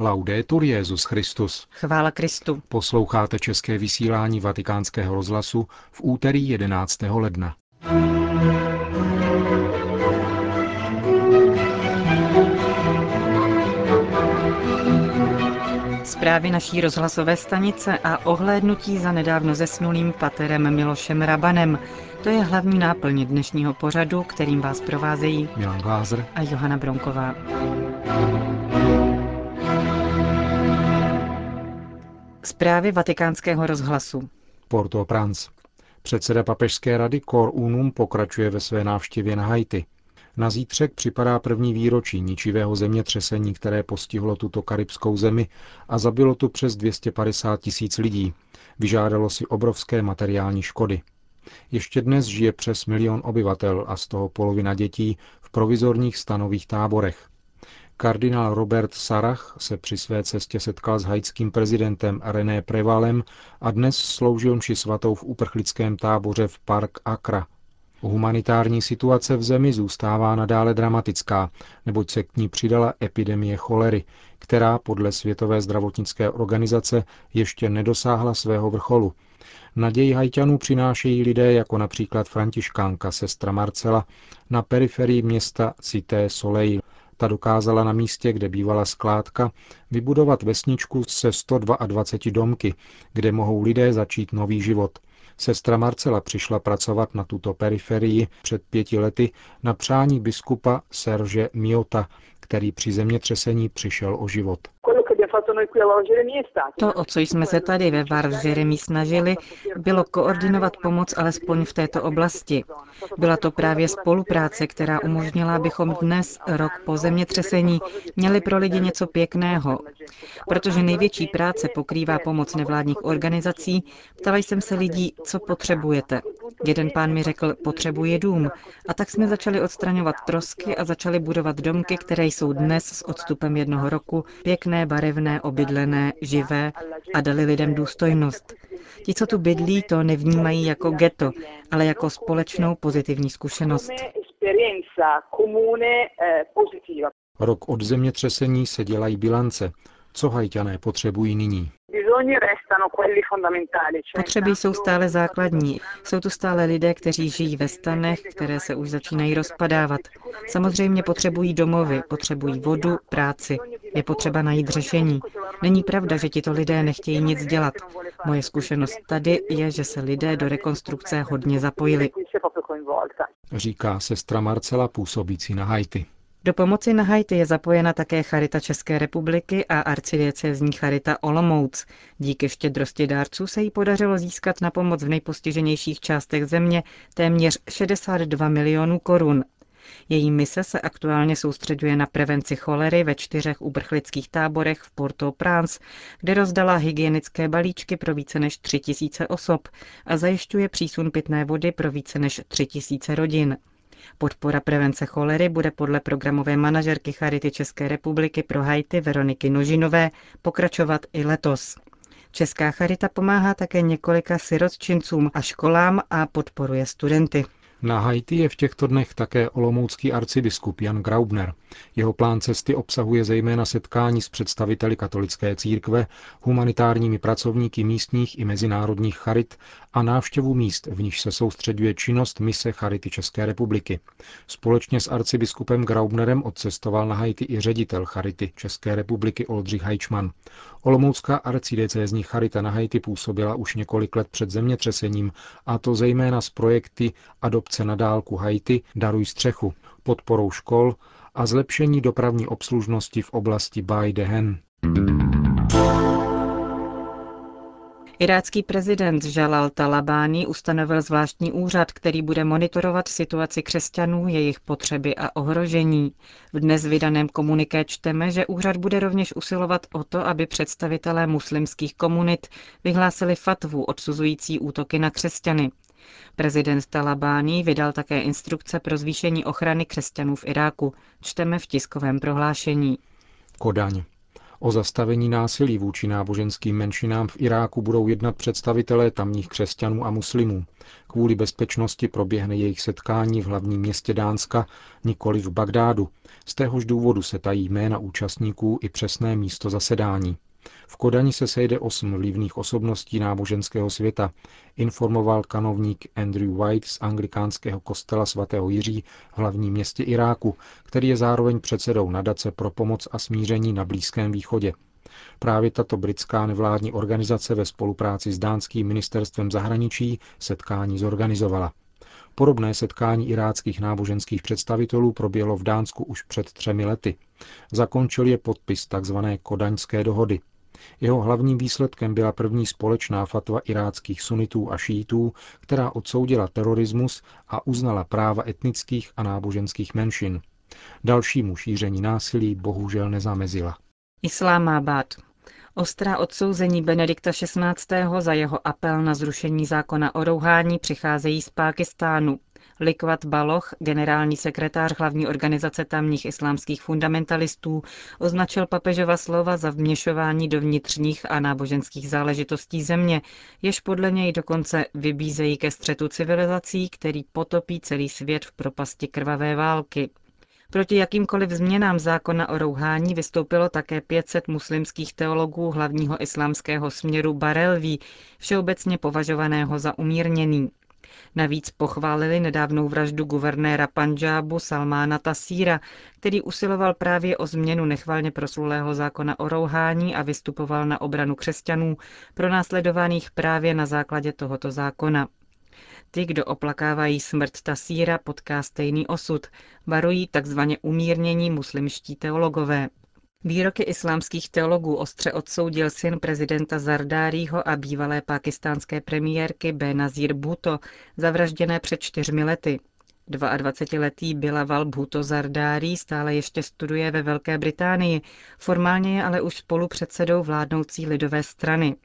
Laudetur Jezus Christus. Chvála Kristu. Posloucháte české vysílání Vatikánského rozhlasu v úterý 11. ledna. Zprávy naší rozhlasové stanice a ohlédnutí za nedávno zesnulým paterem Milošem Rabanem. To je hlavní náplň dnešního pořadu, kterým vás provázejí Milan Glázer a Johana Bronková. Zprávy vatikánského rozhlasu. Port-au-Prince. Předseda papežské rady Cor Unum pokračuje ve své návštěvě na Haiti. Na zítřek připadá první výročí ničivého zemětřesení, které postihlo tuto karibskou zemi a zabilo tu přes 250 tisíc lidí. Vyžádalo si obrovské materiální škody. Ještě dnes žije přes milion obyvatel a z toho polovina dětí v provizorních stanových táborech. Kardinál Robert Sarach se při své cestě setkal s haitským prezidentem René Prevalem a dnes sloužil mši svatou v uprchlickém táboře v Park Accra. Humanitární situace v zemi zůstává nadále dramatická, neboť se k ní přidala epidemie cholery, která podle Světové zdravotnické organizace ještě nedosáhla svého vrcholu. Naději hajťanů přinášejí lidé jako například františkánka sestra Marcela na periferii města Cité Soleil. Ta dokázala na místě, kde bývala skládka, vybudovat vesničku se 122 domky, kde mohou lidé začít nový život. Sestra Marcela přišla pracovat na tuto periferii před pěti lety na přání biskupa Serge Miota, který při zemětřesení přišel o život. To, o co jsme se tady ve Varžeremi snažili, bylo koordinovat pomoc alespoň v této oblasti. Byla to právě spolupráce, která umožnila, abychom dnes, rok po zemětřesení, měli pro lidi něco pěkného. Protože největší práce pokrývá pomoc nevládních organizací, ptala jsem se lidí, co potřebujete. Jeden pán mi řekl, potřebuje dům. A tak jsme začali odstraňovat trosky a začali budovat domky, které jsou dnes s odstupem jednoho roku pěkné, barevné, obydlené, živé a dali lidem důstojnost. Ti, co tu bydlí, to nevnímají jako ghetto, ale jako společnou pozitivní zkušenost. Rok od zemětřesení se dělají bilance. Co hajťané potřebují nyní? Potřeby jsou stále základní. Jsou tu stále lidé, kteří žijí ve stanech, které se už začínají rozpadávat. Samozřejmě potřebují domovy, potřebují vodu, práci. Je potřeba najít řešení. Není pravda, že tito lidé nechtějí nic dělat. Moje zkušenost tady je, že se lidé do rekonstrukce hodně zapojili. Říká sestra Marcela působící na Haiti. Do pomoci na Haiti je zapojena také Charita České republiky a arcidiecézní Charita Olomouc. Díky štědrosti dárců se jí podařilo získat na pomoc v nejpostiženějších částech země téměř 62 milionů korun. Její mise se aktuálně soustředuje na prevenci cholery ve čtyřech uprchlických táborech v Port-au-Prince, kde rozdala hygienické balíčky pro více než 3 tisíce osob a zajišťuje přísun pitné vody pro více než 3 tisíce rodin. Podpora prevence cholery bude podle programové manažerky Charity České republiky pro Haiti Veroniky Nožinové pokračovat i letos. Česká charita pomáhá také několika sirotčincům a školám a podporuje studenty. Na Haiti je v těchto dnech také olomoucký arcibiskup Jan Graubner. Jeho plán cesty obsahuje zejména setkání s představiteli katolické církve, humanitárními pracovníky místních i mezinárodních charit a návštěvu míst, v níž se soustředuje činnost mise Charity České republiky. Společně s arcibiskupem Graubnerem odcestoval na Haiti i ředitel Charity České republiky Oldřich Hajčman. Olomoucká arcidecézní Charita na Haiti působila už několik let před zemětřesením, a to zejména s projekty Adopce na dálku Haiti, Daruj střechu, podporou škol a zlepšení dopravní obslužnosti v oblasti Bay de Hen. Irácký prezident Jalal Talabani ustanovil zvláštní úřad, který bude monitorovat situaci křesťanů, jejich potřeby a ohrožení. V dnes vydaném komuniké čteme, že úřad bude rovněž usilovat o to, aby představitelé muslimských komunit vyhlásili fatvu odsuzující útoky na křesťany. Prezident Talabáni vydal také instrukce pro zvýšení ochrany křesťanů v Iráku. Čteme v tiskovém prohlášení. Kodaň. O zastavení násilí vůči náboženským menšinám v Iráku budou jednat představitelé tamních křesťanů a muslimů. Kvůli bezpečnosti proběhne jejich setkání v hlavním městě Dánska, nikoli v Bagdádu. Z téhož důvodu se tají jména účastníků i přesné místo zasedání. V Kodani se sejde osm vlivných osobností náboženského světa, informoval kanovník Andrew White z anglikánského kostela svatého Jiří v hlavním městě Iráku, který je zároveň předsedou nadace pro pomoc a smíření na Blízkém východě. Právě tato britská nevládní organizace ve spolupráci s dánským ministerstvem zahraničí setkání zorganizovala. Podobné setkání iráckých náboženských představitelů proběhlo v Dánsku už před třemi lety. Zakončil je podpis tzv. Kodaňské dohody. Jeho hlavním výsledkem byla první společná fatva iráckých sunitů a šítů, která odsoudila terorismus a uznala práva etnických a náboženských menšin. Dalšímu šíření násilí bohužel nezamezila. Islámábad. Ostrá odsouzení Benedikta XVI. za jeho apel na zrušení zákona o rouhání přicházejí z Pákistánu. Likwat Baloch, generální sekretář hlavní organizace tamních islámských fundamentalistů, označil papežova slova za vměšování do vnitřních a náboženských záležitostí země, jež podle něj dokonce vybízejí ke střetu civilizací, který potopí celý svět v propasti krvavé války. Proti jakýmkoliv změnám zákona o rouhání vystoupilo také 500 muslimských teologů hlavního islámského směru Barelví, všeobecně považovaného za umírněný. Navíc pochválili nedávnou vraždu guvernéra Panžábu Salmána Tasíra, který usiloval právě o změnu nechvalně proslulého zákona o rouhání a vystupoval na obranu křesťanů, pronásledovaných právě na základě tohoto zákona. Ty, kdo oplakávají smrt Tasíra, potká stejný osud, varují takzvaně umírnění muslimští teologové. Výroky islámských teologů ostře odsoudil syn prezidenta Zardárího a bývalé pakistánské premiérky Benazir Bhutto, zavražděné před čtyřmi lety. 22-letý Bilawal Bhutto Zardári stále ještě studuje ve Velké Británii, formálně je ale už spolupředsedou vládnoucí lidové strany.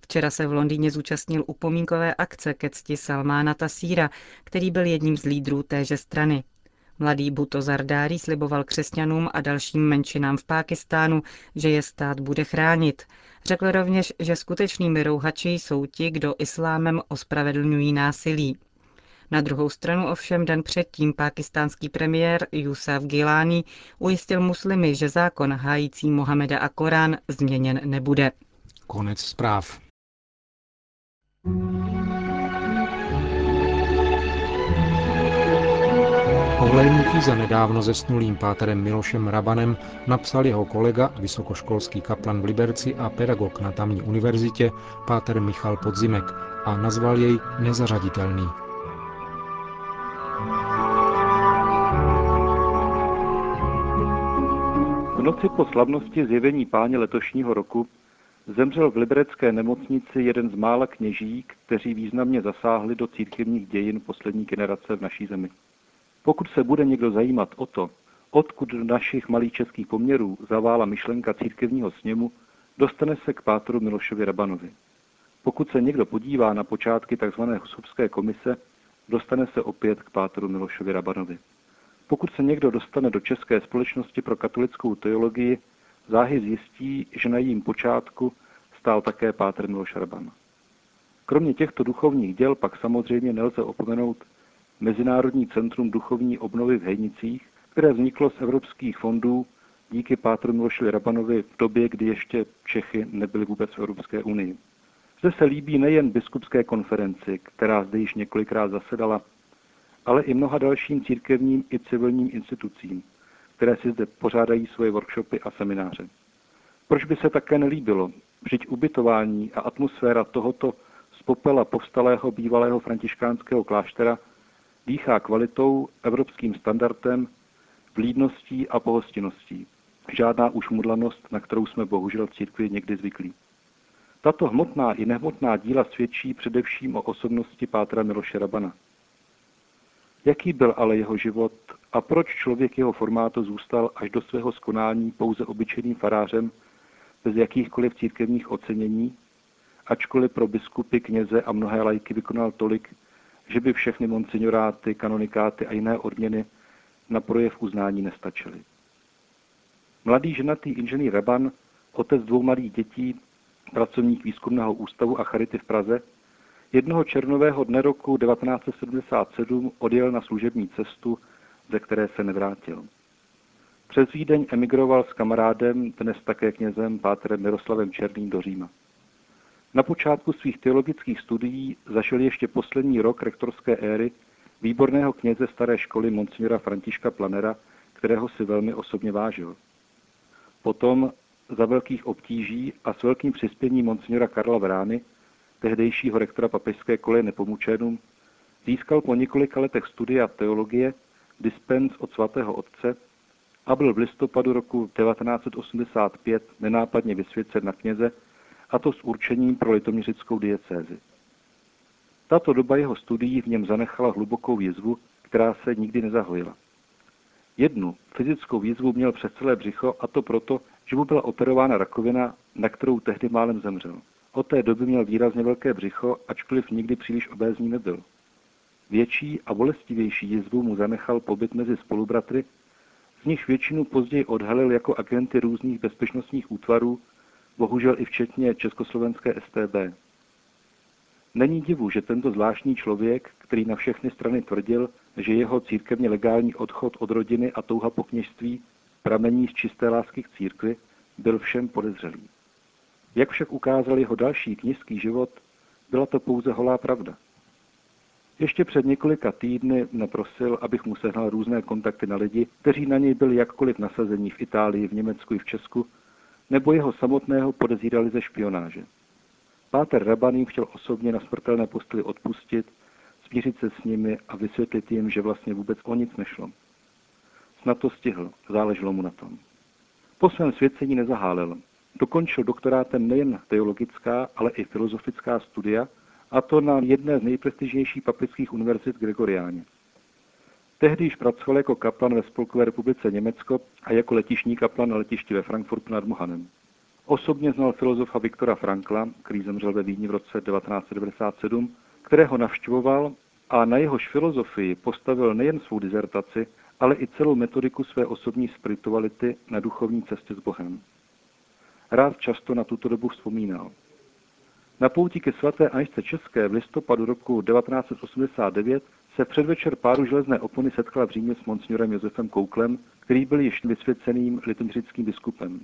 Včera se v Londýně zúčastnil upomínkové akce ke cti Salmána Tasíra, který byl jedním z lídrů téže strany. Mladý Bhutto Zardári sliboval křesťanům a dalším menšinám v Pákistánu, že je stát bude chránit. Řekl rovněž, že skutečnými rouhači jsou ti, kdo islámem ospravedlňují násilí. Na druhou stranu ovšem den předtím pákistánský premiér Yusuf Gilani ujistil muslimy, že zákon hájící Mohameda a Korán změněn nebude. Konec zpráv. Ohlédnutí za nedávno zesnulým páterem Milošem Rabanem napsal jeho kolega, vysokoškolský kaplan v Liberci a pedagog na tamní univerzitě, páter Michal Podzimek a nazval jej Nezařaditelný. V noci po slavnosti zjevení páně letošního roku zemřel v liberecké nemocnici jeden z mála kněží, kteří významně zasáhli do církevních dějin poslední generace v naší zemi. Pokud se bude někdo zajímat o to, odkud do našich malých českých poměrů zavála myšlenka církevního sněmu, dostane se k pátru Milošovi Rabanovi. Pokud se někdo podívá na počátky tzv. Husovské komise, dostane se opět k pátru Milošovi Rabanovi. Pokud se někdo dostane do České společnosti pro katolickou teologii, záhy zjistí, že na jejím počátku stál také pátr Miloš Raban. Kromě těchto duchovních děl pak samozřejmě nelze opomenout Mezinárodní centrum duchovní obnovy v Hejnicích, které vzniklo z evropských fondů díky pátru Milošovi Rabanovi v době, kdy ještě Čechy nebyly vůbec v Evropské unii. Zde se líbí nejen biskupské konferenci, která zde již několikrát zasedala, ale i mnoha dalším církevním i civilním institucím, které si zde pořádají svoje workshopy a semináře. Proč by se také nelíbilo? Vždyť ubytování a atmosféra tohoto z popela povstalého bývalého františkánského kláštera dýchá kvalitou, evropským standardem, vlídností a pohostinností. Žádná už mudlanost, na kterou jsme bohužel v církvi někdy zvyklí. Tato hmotná i nehmotná díla svědčí především o osobnosti Pátra Miloše Rabana. Jaký byl ale jeho život a proč člověk jeho formátu zůstal až do svého skonání pouze obyčejným farářem bez jakýchkoliv církevních ocenění, ačkoliv pro biskupy, kněze a mnohé lajky vykonal tolik, že by všechny monsignoráty, kanonikáty a jiné odměny na projev uznání nestačily. Mladý ženatý inženýr Raban otec dvou malých dětí, pracovník výzkumného ústavu a charity v Praze, jednoho červnového dne roku 1977 odjel na služební cestu, ze které se nevrátil. Přes Vídeň emigroval s kamarádem, dnes také knězem Pátrem Miroslavem Černým do Říma. Na počátku svých teologických studií zašel ještě poslední rok rektorské éry výborného kněze staré školy Monsignora Františka Planera, kterého si velmi osobně vážil. Potom za velkých obtíží a s velkým přispěním Monsignora Karla Vrány, tehdejšího rektora papežské koleje Nepomučenum, získal po několika letech studia teologie dispens od svatého otce a byl v listopadu roku 1985 nenápadně vysvěcen na kněze, a to s určením pro litoměřickou diecézi. Tato doba jeho studií v něm zanechala hlubokou jizvu, která se nikdy nezahojila. Jednu fyzickou výzvu měl přes celé břicho a to proto, že mu byla operována rakovina, na kterou tehdy málem zemřel. Od té doby měl výrazně velké břicho, ačkoliv nikdy příliš obézní nebyl. Větší a bolestivější jizvu mu zanechal pobyt mezi spolubratry, z nich většinu později odhalil jako agenty různých bezpečnostních útvarů, bohužel i včetně československé STB. Není divu, že tento zvláštní člověk, který na všechny strany tvrdil, že jeho církevně legální odchod od rodiny a touha po kněžství pramení z čisté lásky k církvi, byl všem podezřelý. Jak však ukázal jeho další kněžský život, byla to pouze holá pravda. Ještě před několika týdny neprosil, abych mu sehnal různé kontakty na lidi, kteří na něj byli jakkoliv nasazení v Itálii, v Německu i v Česku, nebo jeho samotného podezírali ze špionáže. Páter Raban jim chtěl osobně na smrtelné posteli odpustit, smířit se s nimi a vysvětlit jim, že vlastně vůbec o nic nešlo. Snad to stihl, záleželo mu na tom. Po svém svěcení nezahálel. Dokončil doktorátem nejen teologická, ale i filozofická studia, a to na jedné z nejprestižnějších papických univerzit Gregoriáně. Tehdy již pracoval jako kaplan ve Spolkové republice Německo a jako letišní kaplan na letišti ve Frankfurtu nad Mohanem. Osobně znal filozofa Viktora Frankla, který zemřel ve Vídni v roce 1997, kterého navštěvoval a na jehož filozofii postavil nejen svou dizertaci, ale i celou metodiku své osobní spirituality na duchovní cestě s Bohem. Rád často na tuto dobu vzpomínal. Na pouti ke svaté Aničce České v listopadu roku 1989 se předvečer páru železné opony setkala v Římě s monsignorem Josefem Kouklem, který byl již vysvěceným litomřickým biskupem.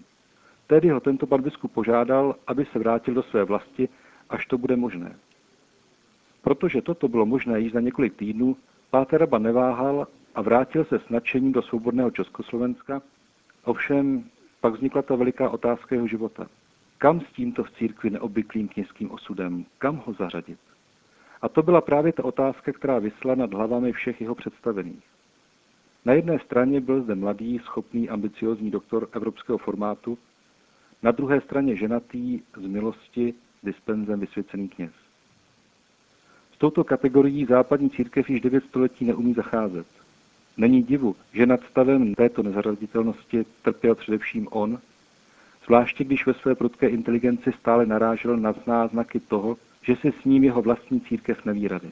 Tedy ho tento pan biskup požádal, aby se vrátil do své vlasti, až to bude možné. Protože toto bylo možné již za několik týdnů, Páter Raba neváhal a vrátil se s nadšením do svobodného Československa, ovšem pak vznikla ta veliká otázka jeho života. Kam s tímto v církvi neobvyklým kněžským osudem? Kam ho zařadit? A to byla právě ta otázka, která vysla nad hlavami všech jeho představených. Na jedné straně byl zde mladý, schopný, ambiciozní doktor evropského formátu, na druhé straně ženatý, z milosti, dispenzem vysvěcený kněz. S touto kategorií západní církev již devět století neumí zacházet. Není divu, že nad stavem této nezařaditelnosti trpěl především on, zvláště když ve své prudké inteligenci stále narážel na náznaky toho, že si s ním jeho vlastní církev neví rady.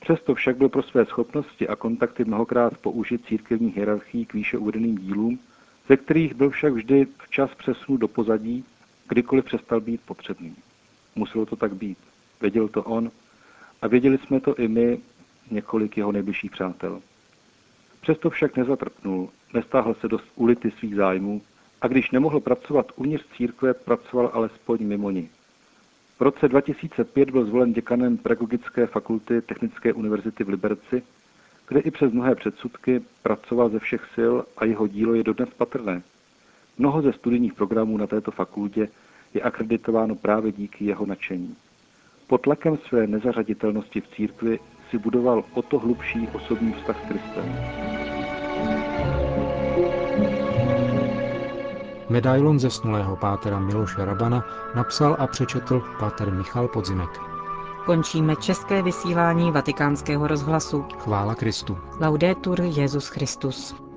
Přesto však byl pro své schopnosti a kontakty mnohokrát použit církevní hierarchii k výše uvedeným dílům, ze kterých byl však vždy včas přesunut do pozadí, kdykoliv přestal být potřebný. Muselo to tak být. Věděl to on a věděli jsme to i my, několik jeho nejbližších přátel. Přesto však nezatrpnul, nestáhl se do ulity svých zájmů a když nemohl pracovat uvnitř církve, pracoval alespoň mimo ní. V roce 2005 byl zvolen děkanem Pedagogické fakulty Technické univerzity v Liberci, kde i přes mnohé předsudky pracoval ze všech sil a jeho dílo je dodnes patrné. Mnoho ze studijních programů na této fakultě je akreditováno právě díky jeho nadšení. Pod tlakem své nezařaditelnosti v církvi si budoval o to hlubší osobní vztah s Kristem. Medailon zesnulého pátera Miloše Rabana napsal a přečetl páter Michal Podzimek. Končíme české vysílání vatikánského rozhlasu. Chvála Kristu. Laudetur Jezus Christus.